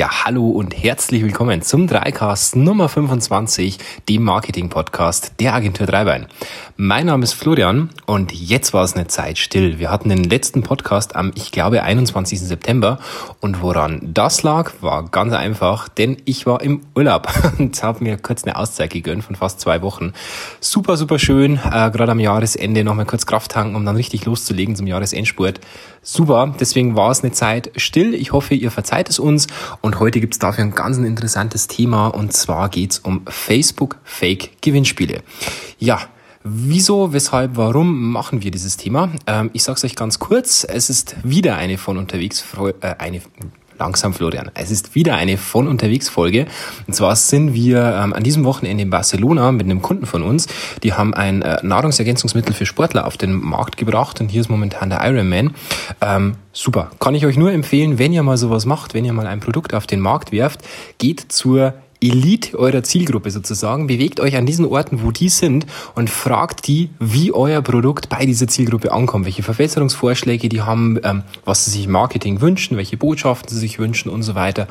Ja, hallo und herzlich willkommen zum Dreicast Nummer 25, dem Marketing-Podcast der Agentur Dreibein. Mein Name ist Florian und jetzt war es eine Zeit still. Wir hatten den letzten Podcast am, ich glaube, 21. September und woran das lag, war ganz einfach, denn ich war im Urlaub und habe mir kurz eine Auszeit gegönnt von fast zwei Wochen. Super, super schön, äh, gerade am Jahresende nochmal kurz Kraft tanken, um dann richtig loszulegen zum Jahresendspurt. Super, deswegen war es eine Zeit still. Ich hoffe, ihr verzeiht es uns und heute gibt es dafür ein ganz interessantes Thema und zwar geht es um Facebook Fake Gewinnspiele. Ja, Wieso, weshalb, warum machen wir dieses Thema? Ähm, ich sage es euch ganz kurz. Es ist wieder eine von unterwegs, äh, eine Langsam, Florian. Es ist wieder eine von unterwegs Folge. Und zwar sind wir ähm, an diesem Wochenende in Barcelona mit einem Kunden von uns. Die haben ein äh, Nahrungsergänzungsmittel für Sportler auf den Markt gebracht und hier ist momentan der Ironman. Ähm, super. Kann ich euch nur empfehlen, wenn ihr mal sowas macht, wenn ihr mal ein Produkt auf den Markt werft, geht zur Elite eurer Zielgruppe sozusagen, bewegt euch an diesen Orten, wo die sind und fragt die, wie euer Produkt bei dieser Zielgruppe ankommt, welche Verbesserungsvorschläge die haben, ähm, was sie sich im Marketing wünschen, welche Botschaften sie sich wünschen und so weiter.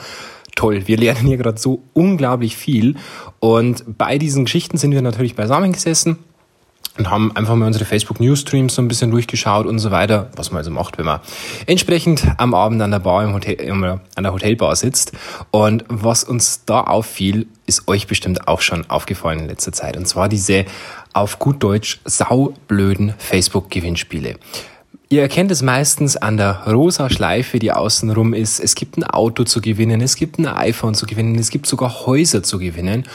Toll, wir lernen hier gerade so unglaublich viel. Und bei diesen Geschichten sind wir natürlich beisammen gesessen und haben einfach mal unsere Facebook Newsstreams so ein bisschen durchgeschaut und so weiter, was man also macht, wenn man entsprechend am Abend an der Bar im Hotel, an der Hotelbar sitzt. Und was uns da auffiel, ist euch bestimmt auch schon aufgefallen in letzter Zeit. Und zwar diese auf gut Deutsch saublöden Facebook-Gewinnspiele. Ihr erkennt es meistens an der rosa Schleife, die außenrum ist. Es gibt ein Auto zu gewinnen, es gibt ein iPhone zu gewinnen, es gibt sogar Häuser zu gewinnen.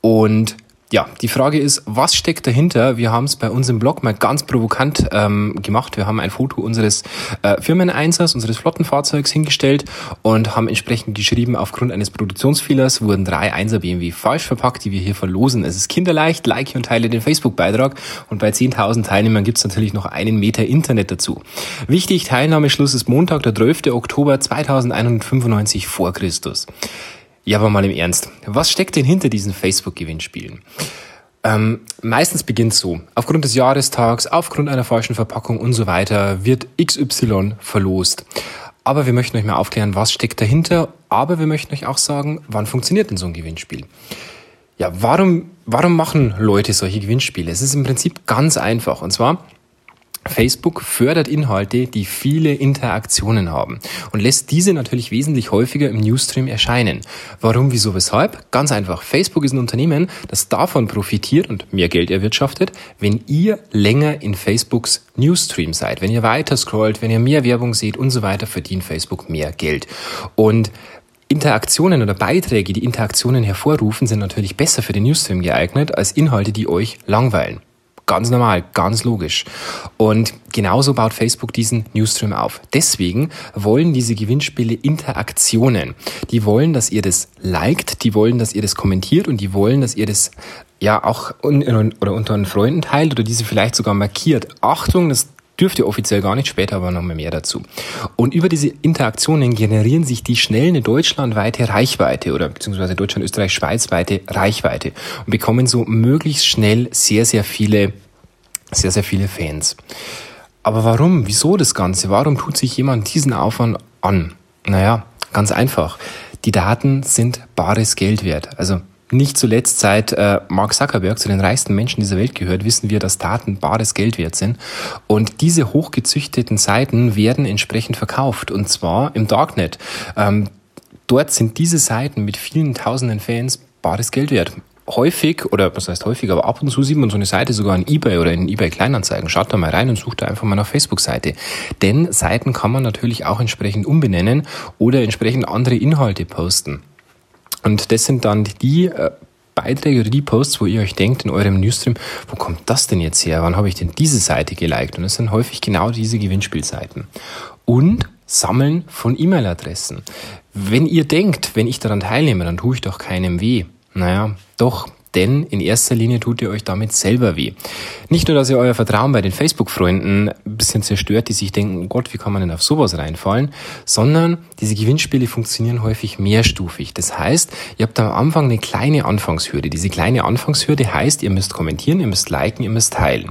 Und ja, die Frage ist, was steckt dahinter? Wir haben es bei uns im Blog mal ganz provokant ähm, gemacht. Wir haben ein Foto unseres äh, Firmeneinsers, unseres Flottenfahrzeugs hingestellt und haben entsprechend geschrieben, aufgrund eines Produktionsfehlers wurden drei 1er BMW falsch verpackt, die wir hier verlosen. Es ist kinderleicht, like und teile den Facebook-Beitrag und bei 10.000 Teilnehmern gibt es natürlich noch einen Meter Internet dazu. Wichtig, Teilnahmeschluss ist Montag, der 12. Oktober 2195 vor Christus. Ja, aber mal im Ernst. Was steckt denn hinter diesen Facebook-Gewinnspielen? Ähm, meistens beginnt so. Aufgrund des Jahrestags, aufgrund einer falschen Verpackung und so weiter wird XY verlost. Aber wir möchten euch mal aufklären, was steckt dahinter. Aber wir möchten euch auch sagen, wann funktioniert denn so ein Gewinnspiel? Ja, warum, warum machen Leute solche Gewinnspiele? Es ist im Prinzip ganz einfach. Und zwar, Facebook fördert Inhalte, die viele Interaktionen haben und lässt diese natürlich wesentlich häufiger im Newsstream erscheinen. Warum, wieso, weshalb? Ganz einfach. Facebook ist ein Unternehmen, das davon profitiert und mehr Geld erwirtschaftet, wenn ihr länger in Facebooks Newsstream seid. Wenn ihr weiter scrollt, wenn ihr mehr Werbung seht und so weiter, verdient Facebook mehr Geld. Und Interaktionen oder Beiträge, die Interaktionen hervorrufen, sind natürlich besser für den Newsstream geeignet als Inhalte, die euch langweilen. Ganz normal, ganz logisch. Und genauso baut Facebook diesen Newsstream auf. Deswegen wollen diese Gewinnspiele Interaktionen. Die wollen, dass ihr das liked, die wollen, dass ihr das kommentiert und die wollen, dass ihr das ja auch un oder unter einen Freunden teilt oder diese vielleicht sogar markiert. Achtung, das dürfte offiziell gar nicht, später aber noch mehr dazu. Und über diese Interaktionen generieren sich die schnell eine deutschlandweite Reichweite oder beziehungsweise Deutschland, Österreich, Schweiz weite Reichweite und bekommen so möglichst schnell sehr, sehr viele, sehr, sehr viele Fans. Aber warum? Wieso das Ganze? Warum tut sich jemand diesen Aufwand an? Naja, ganz einfach. Die Daten sind bares Geld wert. Also nicht zuletzt seit äh, Mark Zuckerberg zu den reichsten Menschen dieser Welt gehört, wissen wir, dass Daten bares Geld wert sind. Und diese hochgezüchteten Seiten werden entsprechend verkauft. Und zwar im Darknet. Ähm, dort sind diese Seiten mit vielen tausenden Fans bares Geld wert häufig, oder was heißt häufig, aber ab und zu sieht man so eine Seite sogar in eBay oder in eBay Kleinanzeigen. Schaut da mal rein und sucht da einfach mal nach Facebook-Seite. Denn Seiten kann man natürlich auch entsprechend umbenennen oder entsprechend andere Inhalte posten. Und das sind dann die äh, Beiträge oder die Posts, wo ihr euch denkt in eurem Newsstream, wo kommt das denn jetzt her? Wann habe ich denn diese Seite geliked? Und das sind häufig genau diese Gewinnspielseiten. Und Sammeln von E-Mail-Adressen. Wenn ihr denkt, wenn ich daran teilnehme, dann tue ich doch keinem weh. Naja, doch, denn in erster Linie tut ihr euch damit selber weh. Nicht nur, dass ihr euer Vertrauen bei den Facebook-Freunden ein bisschen zerstört, die sich denken, oh Gott, wie kann man denn auf sowas reinfallen, sondern diese Gewinnspiele funktionieren häufig mehrstufig. Das heißt, ihr habt am Anfang eine kleine Anfangshürde. Diese kleine Anfangshürde heißt, ihr müsst kommentieren, ihr müsst liken, ihr müsst teilen.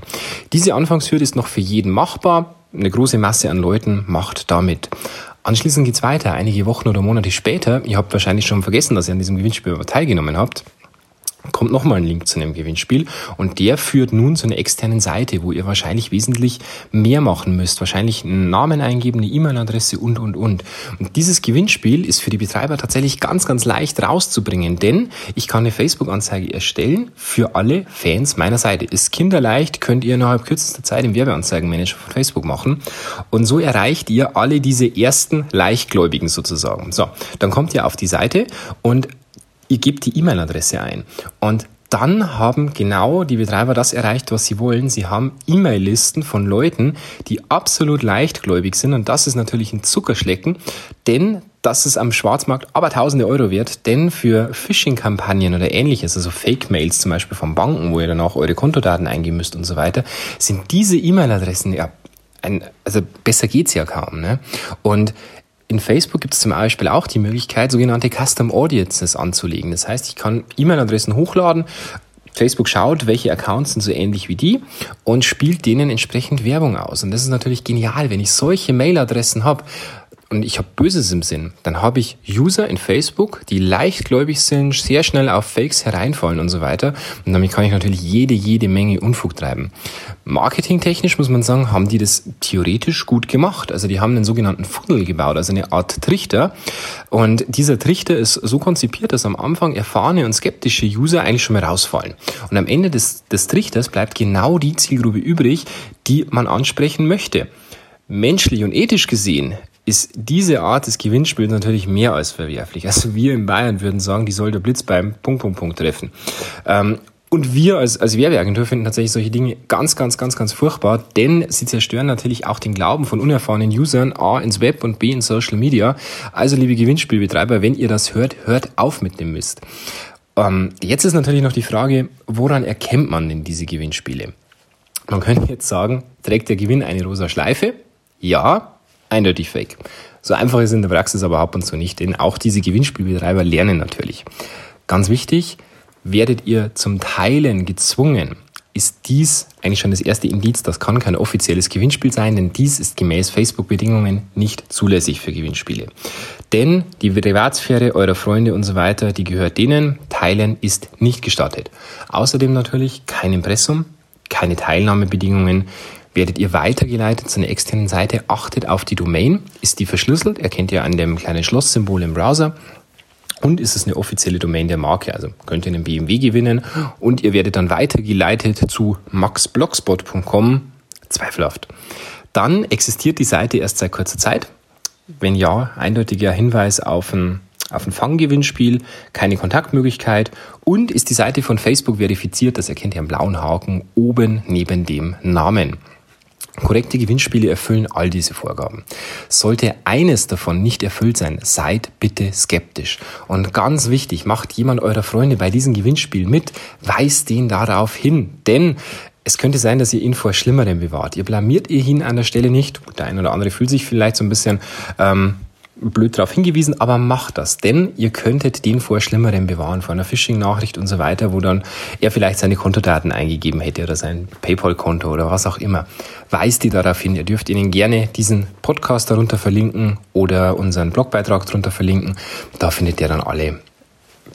Diese Anfangshürde ist noch für jeden machbar. Eine große Masse an Leuten macht damit. Anschließend geht's weiter. Einige Wochen oder Monate später, ihr habt wahrscheinlich schon vergessen, dass ihr an diesem Gewinnspiel teilgenommen habt, kommt nochmal ein Link zu einem Gewinnspiel und der führt nun zu einer externen Seite, wo ihr wahrscheinlich wesentlich mehr machen müsst. Wahrscheinlich einen Namen eingeben, eine E-Mail-Adresse und, und, und. Und dieses Gewinnspiel ist für die Betreiber tatsächlich ganz, ganz leicht rauszubringen, denn ich kann eine Facebook-Anzeige erstellen für alle Fans meiner Seite. Ist kinderleicht, könnt ihr innerhalb kürzester Zeit im Werbeanzeigenmanager von Facebook machen und so erreicht ihr alle diese ersten Leichtgläubigen sozusagen. So, dann kommt ihr auf die Seite und ihr gebt die E-Mail-Adresse ein und dann haben genau die Betreiber das erreicht, was sie wollen. Sie haben E-Mail-Listen von Leuten, die absolut leichtgläubig sind. Und das ist natürlich ein Zuckerschlecken, denn das ist am Schwarzmarkt aber tausende Euro wert. Denn für Phishing-Kampagnen oder ähnliches, also Fake-Mails zum Beispiel von Banken, wo ihr dann auch eure Kontodaten eingeben müsst und so weiter, sind diese E-Mail-Adressen ja ein, also besser geht's ja kaum. Ne? Und in Facebook gibt es zum Beispiel auch die Möglichkeit, sogenannte Custom Audiences anzulegen. Das heißt, ich kann E-Mail-Adressen hochladen, Facebook schaut, welche Accounts sind so ähnlich wie die und spielt denen entsprechend Werbung aus. Und das ist natürlich genial, wenn ich solche Mail-Adressen habe, und ich habe Böses im Sinn, dann habe ich User in Facebook, die leichtgläubig sind, sehr schnell auf Fakes hereinfallen und so weiter. Und damit kann ich natürlich jede, jede Menge Unfug treiben. Marketingtechnisch muss man sagen, haben die das theoretisch gut gemacht. Also die haben einen sogenannten Funnel gebaut, also eine Art Trichter. Und dieser Trichter ist so konzipiert, dass am Anfang erfahrene und skeptische User eigentlich schon mal rausfallen. Und am Ende des, des Trichters bleibt genau die Zielgruppe übrig, die man ansprechen möchte. Menschlich und ethisch gesehen ist diese Art des Gewinnspiels natürlich mehr als verwerflich. Also wir in Bayern würden sagen, die soll der Blitz beim Punkt, Punkt, Punkt treffen. Ähm, und wir als, als Werbeagentur finden tatsächlich solche Dinge ganz, ganz, ganz, ganz furchtbar, denn sie zerstören natürlich auch den Glauben von unerfahrenen Usern A ins Web und B in Social Media. Also liebe Gewinnspielbetreiber, wenn ihr das hört, hört auf mit dem Mist. Ähm, jetzt ist natürlich noch die Frage, woran erkennt man denn diese Gewinnspiele? Man könnte jetzt sagen, trägt der Gewinn eine rosa Schleife? Ja, eindeutig fake. So einfach ist es in der Praxis aber ab und zu nicht, denn auch diese Gewinnspielbetreiber lernen natürlich. Ganz wichtig, werdet ihr zum Teilen gezwungen, ist dies eigentlich schon das erste Indiz, das kann kein offizielles Gewinnspiel sein, denn dies ist gemäß Facebook-Bedingungen nicht zulässig für Gewinnspiele. Denn die Privatsphäre eurer Freunde und so weiter, die gehört denen, teilen ist nicht gestattet. Außerdem natürlich kein Impressum, keine Teilnahmebedingungen, werdet ihr weitergeleitet zu einer externen Seite. Achtet auf die Domain. Ist die verschlüsselt? Erkennt ihr an dem kleinen Schlosssymbol im Browser. Und ist es eine offizielle Domain der Marke? Also könnt ihr einen BMW gewinnen und ihr werdet dann weitergeleitet zu maxblogspot.com. Zweifelhaft. Dann existiert die Seite erst seit kurzer Zeit. Wenn ja, eindeutiger Hinweis auf ein auf ein Fanggewinnspiel, keine Kontaktmöglichkeit und ist die Seite von Facebook verifiziert, das erkennt ihr am blauen Haken oben neben dem Namen. Korrekte Gewinnspiele erfüllen all diese Vorgaben. Sollte eines davon nicht erfüllt sein, seid bitte skeptisch. Und ganz wichtig, macht jemand eurer Freunde bei diesem Gewinnspiel mit, weist den darauf hin. Denn es könnte sein, dass ihr ihn vor Schlimmerem bewahrt. Ihr blamiert ihr ihn an der Stelle nicht. Der eine oder andere fühlt sich vielleicht so ein bisschen ähm, blöd darauf hingewiesen, aber macht das, denn ihr könntet den vor Schlimmerem bewahren, vor einer Phishing-Nachricht und so weiter, wo dann er vielleicht seine Kontodaten eingegeben hätte oder sein PayPal-Konto oder was auch immer. Weist die darauf hin. Ihr dürft ihnen gerne diesen Podcast darunter verlinken oder unseren Blogbeitrag darunter verlinken. Da findet ihr dann alle,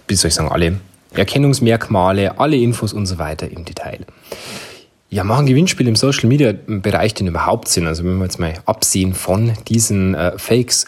wie soll ich sagen, alle Erkennungsmerkmale, alle Infos und so weiter im Detail. Ja, machen Gewinnspiele im Social Media Bereich denn überhaupt Sinn? Also wenn wir jetzt mal absehen von diesen äh, Fakes,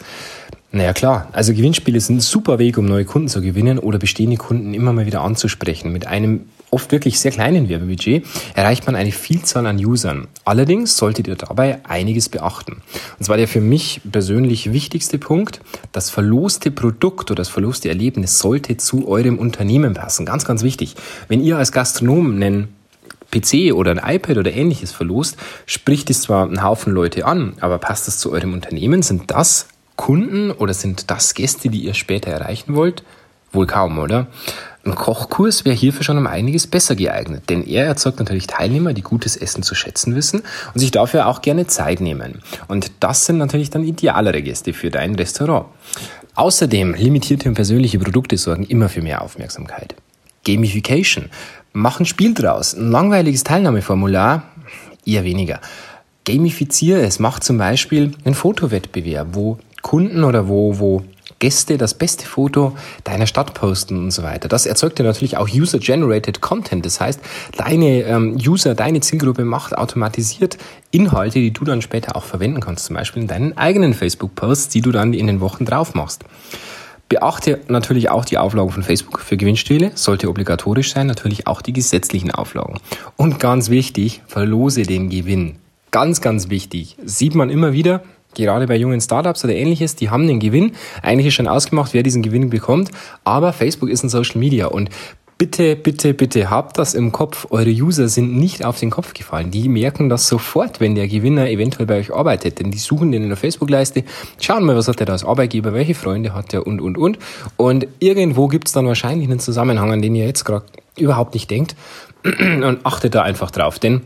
naja klar, also Gewinnspiele sind ein super Weg, um neue Kunden zu gewinnen oder bestehende Kunden immer mal wieder anzusprechen. Mit einem oft wirklich sehr kleinen Werbebudget erreicht man eine Vielzahl an Usern. Allerdings solltet ihr dabei einiges beachten. Und zwar der für mich persönlich wichtigste Punkt, das verloste Produkt oder das verloste Erlebnis sollte zu eurem Unternehmen passen. Ganz, ganz wichtig. Wenn ihr als Gastronom einen PC oder ein iPad oder ähnliches verlost, spricht es zwar einen Haufen Leute an, aber passt das zu eurem Unternehmen? Sind das Kunden oder sind das Gäste, die ihr später erreichen wollt? Wohl kaum, oder? Ein Kochkurs wäre hierfür schon um einiges besser geeignet, denn er erzeugt natürlich Teilnehmer, die gutes Essen zu schätzen wissen und sich dafür auch gerne Zeit nehmen. Und das sind natürlich dann idealere Gäste für dein Restaurant. Außerdem limitierte und persönliche Produkte sorgen immer für mehr Aufmerksamkeit. Gamification. Mach ein Spiel draus. Ein langweiliges Teilnahmeformular? Eher weniger. Gamifiziere es. Mach zum Beispiel einen Fotowettbewerb, wo Kunden oder wo, wo Gäste das beste Foto deiner Stadt posten und so weiter. Das erzeugt ja natürlich auch User-Generated Content. Das heißt, deine ähm, User, deine Zielgruppe macht automatisiert Inhalte, die du dann später auch verwenden kannst, zum Beispiel in deinen eigenen Facebook-Posts, die du dann in den Wochen drauf machst. Beachte natürlich auch die Auflagen von Facebook für Gewinnspiele, sollte obligatorisch sein, natürlich auch die gesetzlichen Auflagen. Und ganz wichtig, verlose den Gewinn. Ganz, ganz wichtig. Sieht man immer wieder, gerade bei jungen Startups oder ähnliches, die haben den Gewinn. Eigentlich ist schon ausgemacht, wer diesen Gewinn bekommt. Aber Facebook ist ein Social Media und bitte, bitte, bitte habt das im Kopf. Eure User sind nicht auf den Kopf gefallen. Die merken das sofort, wenn der Gewinner eventuell bei euch arbeitet. Denn die suchen den in der Facebook-Leiste, schauen mal, was hat er da als Arbeitgeber, welche Freunde hat er und, und, und. Und irgendwo gibt's dann wahrscheinlich einen Zusammenhang, an den ihr jetzt gerade überhaupt nicht denkt. Und achtet da einfach drauf, denn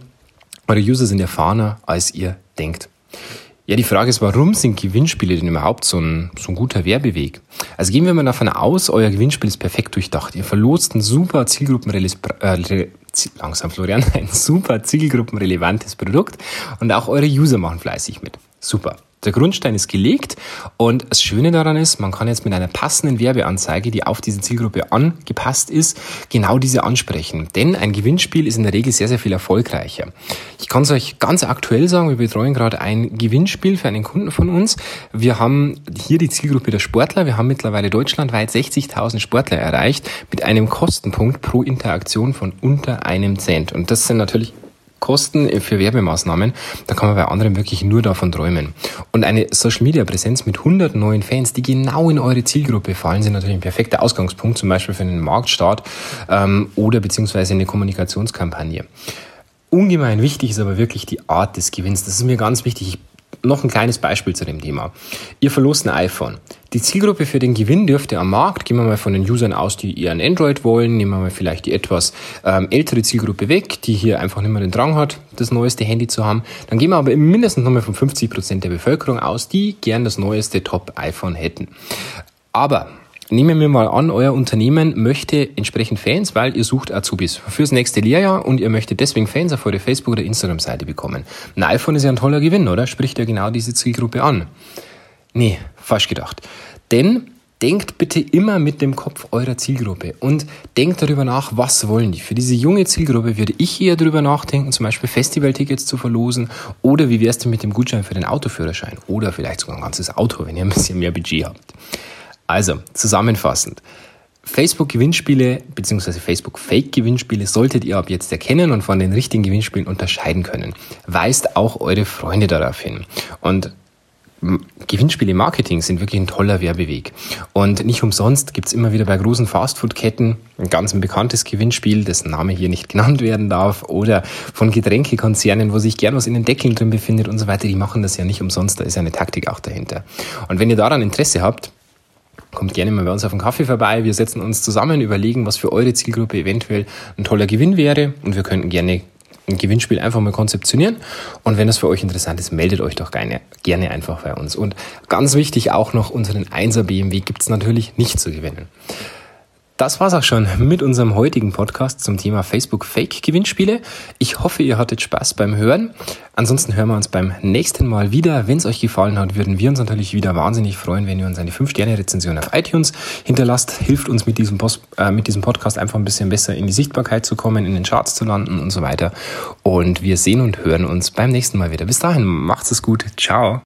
eure User sind erfahrener, als ihr denkt. Ja, die Frage ist, warum sind Gewinnspiele denn überhaupt so ein, so ein guter Werbeweg? Also gehen wir mal davon aus, euer Gewinnspiel ist perfekt durchdacht. Ihr verlost ein super zielgruppenrelevantes äh, langsam Florian, ein super zielgruppenrelevantes Produkt und auch eure User machen fleißig mit. Super. Der Grundstein ist gelegt und das Schöne daran ist, man kann jetzt mit einer passenden Werbeanzeige, die auf diese Zielgruppe angepasst ist, genau diese ansprechen. Denn ein Gewinnspiel ist in der Regel sehr, sehr viel erfolgreicher. Ich kann es euch ganz aktuell sagen, wir betreuen gerade ein Gewinnspiel für einen Kunden von uns. Wir haben hier die Zielgruppe der Sportler. Wir haben mittlerweile deutschlandweit 60.000 Sportler erreicht mit einem Kostenpunkt pro Interaktion von unter einem Cent. Und das sind natürlich Kosten für Werbemaßnahmen, da kann man bei anderen wirklich nur davon träumen. Und eine Social Media Präsenz mit 100 neuen Fans, die genau in eure Zielgruppe fallen, sind natürlich ein perfekter Ausgangspunkt, zum Beispiel für einen Marktstart ähm, oder beziehungsweise eine Kommunikationskampagne. Ungemein wichtig ist aber wirklich die Art des Gewinns. Das ist mir ganz wichtig. Ich noch ein kleines Beispiel zu dem Thema. Ihr verlost ein iPhone. Die Zielgruppe für den Gewinn dürfte am Markt, gehen wir mal von den Usern aus, die eher ein Android wollen, nehmen wir mal vielleicht die etwas ähm, ältere Zielgruppe weg, die hier einfach nicht mehr den Drang hat, das neueste Handy zu haben. Dann gehen wir aber mindestens nochmal von 50 Prozent der Bevölkerung aus, die gern das neueste Top-iPhone hätten. Aber Nehmen wir mal an, euer Unternehmen möchte entsprechend Fans, weil ihr sucht Azubis fürs nächste Lehrjahr und ihr möchtet deswegen Fans auf eure Facebook- oder Instagram-Seite bekommen. Ein iPhone ist ja ein toller Gewinn, oder? Spricht ja genau diese Zielgruppe an. Nee, falsch gedacht. Denn denkt bitte immer mit dem Kopf eurer Zielgruppe und denkt darüber nach, was wollen die. Für diese junge Zielgruppe würde ich eher darüber nachdenken, zum Beispiel Festivaltickets zu verlosen oder wie wär's denn mit dem Gutschein für den Autoführerschein oder vielleicht sogar ein ganzes Auto, wenn ihr ein bisschen mehr Budget habt. Also, zusammenfassend. Facebook-Gewinnspiele bzw. Facebook-Fake-Gewinnspiele solltet ihr ab jetzt erkennen und von den richtigen Gewinnspielen unterscheiden können. Weist auch eure Freunde darauf hin. Und Gewinnspiele Marketing sind wirklich ein toller Werbeweg. Und nicht umsonst gibt's immer wieder bei großen Fastfood-Ketten ein ganz bekanntes Gewinnspiel, dessen Name hier nicht genannt werden darf, oder von Getränkekonzernen, wo sich gern was in den Deckeln drin befindet und so weiter. Die machen das ja nicht umsonst, da ist ja eine Taktik auch dahinter. Und wenn ihr daran Interesse habt, Kommt gerne mal bei uns auf den Kaffee vorbei. Wir setzen uns zusammen, überlegen, was für eure Zielgruppe eventuell ein toller Gewinn wäre und wir könnten gerne ein Gewinnspiel einfach mal konzeptionieren. Und wenn das für euch interessant ist, meldet euch doch gerne, gerne einfach bei uns. Und ganz wichtig auch noch, unseren 1er BMW gibt es natürlich nicht zu gewinnen. Das war's auch schon mit unserem heutigen Podcast zum Thema Facebook Fake Gewinnspiele. Ich hoffe, ihr hattet Spaß beim Hören. Ansonsten hören wir uns beim nächsten Mal wieder. Wenn es euch gefallen hat, würden wir uns natürlich wieder wahnsinnig freuen, wenn ihr uns eine 5-Sterne-Rezension auf iTunes hinterlasst. Hilft uns mit diesem, Post, äh, mit diesem Podcast einfach ein bisschen besser in die Sichtbarkeit zu kommen, in den Charts zu landen und so weiter. Und wir sehen und hören uns beim nächsten Mal wieder. Bis dahin, macht's es gut. Ciao.